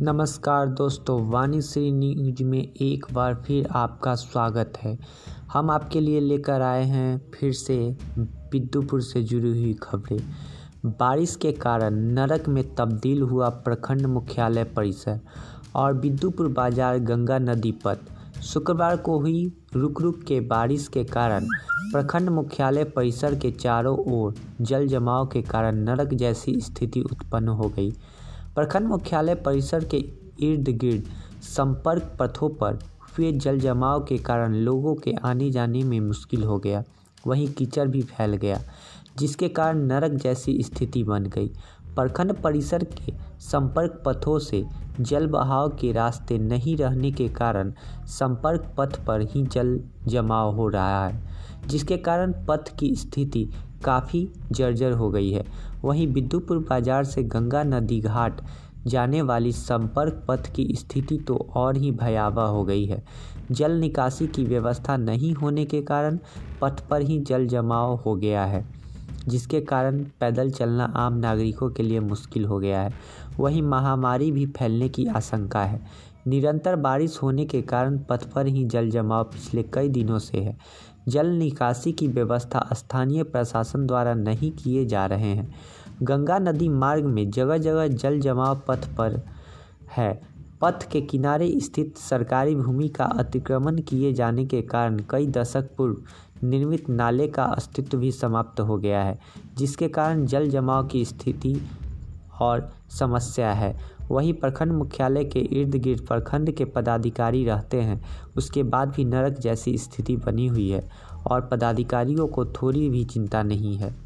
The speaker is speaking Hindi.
नमस्कार दोस्तों, वाणी श्री न्यूज़ में एक बार फिर आपका स्वागत है। हम आपके लिए लेकर आए हैं फिर से बिद्दुपुर से जुड़ी हुई खबरें। बारिश के कारण नरक में तब्दील हुआ प्रखंड मुख्यालय परिसर और बिद्दुपुर बाज़ार गंगा नदी पथ। शुक्रवार को हुई रुक रुक के बारिश के कारण प्रखंड मुख्यालय परिसर के चारों ओर जल जमाव के कारण नरक जैसी स्थिति उत्पन्न हो गई। प्रखंड मुख्यालय परिसर के इर्द गिर्द संपर्क पथों पर हुए जल जमाव के कारण लोगों के आने जाने में मुश्किल हो गया। वहीं कीचड़ भी फैल गया, जिसके कारण नरक जैसी स्थिति बन गई। प्रखंड परिसर के संपर्क पथों से जल बहाव के रास्ते नहीं रहने के कारण संपर्क पथ पर ही जल जमाव हो रहा है, जिसके कारण पथ की स्थिति काफ़ी जर्जर हो गई है। वहीं बिद्दुपुर बाज़ार से गंगा नदी घाट जाने वाली संपर्क पथ की स्थिति तो और ही भयावह हो गई है। जल निकासी की व्यवस्था नहीं होने के कारण पथ पर ही जल जमाव हो गया है, जिसके कारण पैदल चलना आम नागरिकों के लिए मुश्किल हो गया है। वहीं महामारी भी फैलने की आशंका है। निरंतर बारिश होने के कारण पथ पर ही जल जमाव पिछले कई दिनों से है। जल निकासी की व्यवस्था स्थानीय प्रशासन द्वारा नहीं किए जा रहे हैं। गंगा नदी मार्ग में जगह जगह जल जमाव पथ पर है। पथ के किनारे स्थित सरकारी भूमि का अतिक्रमण किए जाने के कारण कई दशक पूर्व निर्मित नाले का अस्तित्व भी समाप्त हो गया है, जिसके कारण जल जमाव की स्थिति और समस्या है। वहीं प्रखंड मुख्यालय के इर्द गिर्द प्रखंड के पदाधिकारी रहते हैं। उसके बाद भी नरक जैसी स्थिति बनी हुई है और पदाधिकारियों को थोड़ी भी चिंता नहीं है।